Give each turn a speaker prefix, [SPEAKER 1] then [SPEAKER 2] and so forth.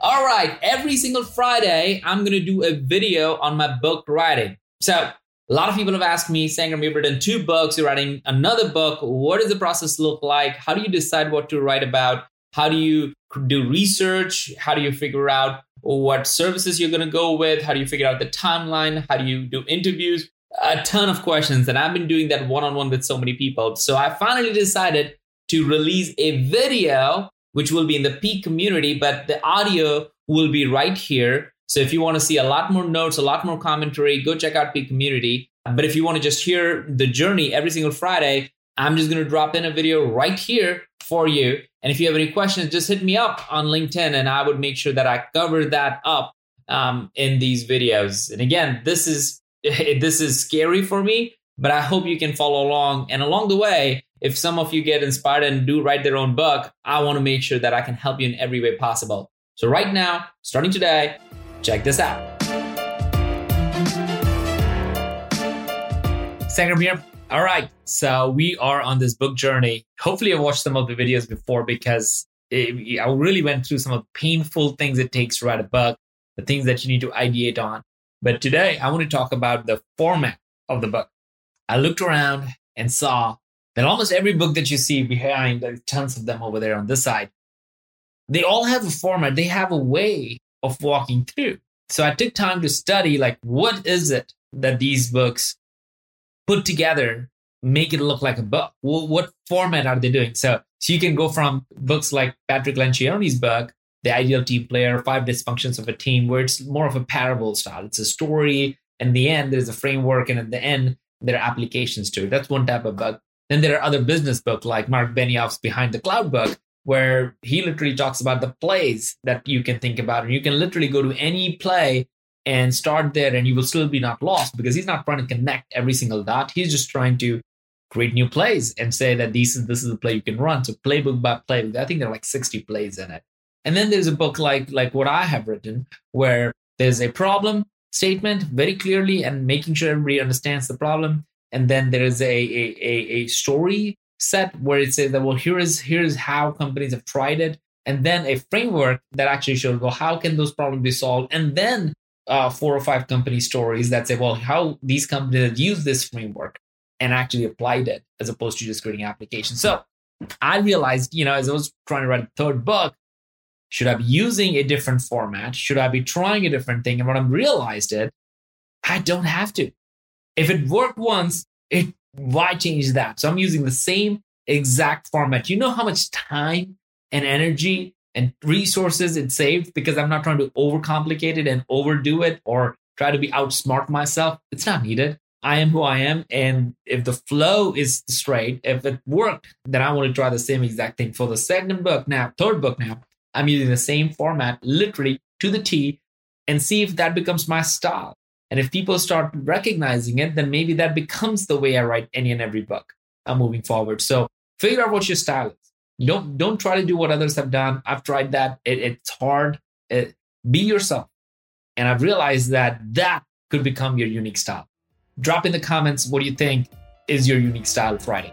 [SPEAKER 1] All right, every single Friday, I'm going to do a video on my book writing. So, a lot of people have asked me, Sangram, you've written two books, you're writing another book. What does the process look like? How do you decide what to write about? How do you do research? How do you figure out what services you're going to go with? How do you figure out the timeline? How do you do interviews? A ton of questions. And I've been doing that one on one with so many people. So I finally decided to release a video, which will be in the Peak community, but the audio will be right here. So if you want to see a lot more notes, a lot more commentary, go check out Peak community. But if you want to just hear the journey every single Friday, I'm just going to drop in a video right here for you. And if you have any questions, just hit me up on LinkedIn and I would make sure that I cover that up um, in these videos. And again, this is this is scary for me, but I hope you can follow along. And along the way, if some of you get inspired and do write their own book, I want to make sure that I can help you in every way possible. So right now, starting today, check this out. Sangram here. All right. So we are on this book journey. Hopefully, I watched some of the videos before because it, I really went through some of the painful things it takes to write a book, the things that you need to ideate on. But today, I want to talk about the format of the book. I looked around and saw that almost every book that you see behind, there's tons of them over there on this side, they all have a format. They have a way of walking through. So I took time to study, like, what is it that these books put together make it look like a book? Well, what format are they doing? So, so you can go from books like Patrick Lencioni's book, The Ideal Team Player, Five Dysfunctions of a Team, where it's more of a parable style. It's a story. In the end, there's a framework, and at the end, there are applications to. That's one type of book. Then there are other business books like Mark Benioff's Behind the Cloud book, where he literally talks about the plays that you can think about. And you can literally go to any play and start there and you will still be not lost because he's not trying to connect every single dot. He's just trying to create new plays and say that this is this is the play you can run. So playbook by playbook. I think there are like 60 plays in it. And then there's a book like like what I have written where there's a problem statement very clearly and making sure everybody understands the problem. And then there is a a, a, a story set where it says that well here is here is how companies have tried it and then a framework that actually shows well how can those problems be solved and then uh, four or five company stories that say, well, how these companies use this framework and actually applied it as opposed to just creating applications. So I realized, you know, as I was trying to write a third book, should I be using a different format? Should I be trying a different thing? And when I realized it, I don't have to. If it worked once, it why change that? So I'm using the same exact format. You know how much time and energy and resources it saved because I'm not trying to overcomplicate it and overdo it or try to be outsmart myself. It's not needed. I am who I am. And if the flow is straight, if it worked, then I want to try the same exact thing. For the second book now, third book now, I'm using the same format literally to the T and see if that becomes my style. And if people start recognizing it, then maybe that becomes the way I write any and every book I'm moving forward. So figure out what your style is. Don't don't try to do what others have done. I've tried that. It, it's hard. It, be yourself. And i've realized that that could become your unique style. Drop in the comments what do you think is your unique style of writing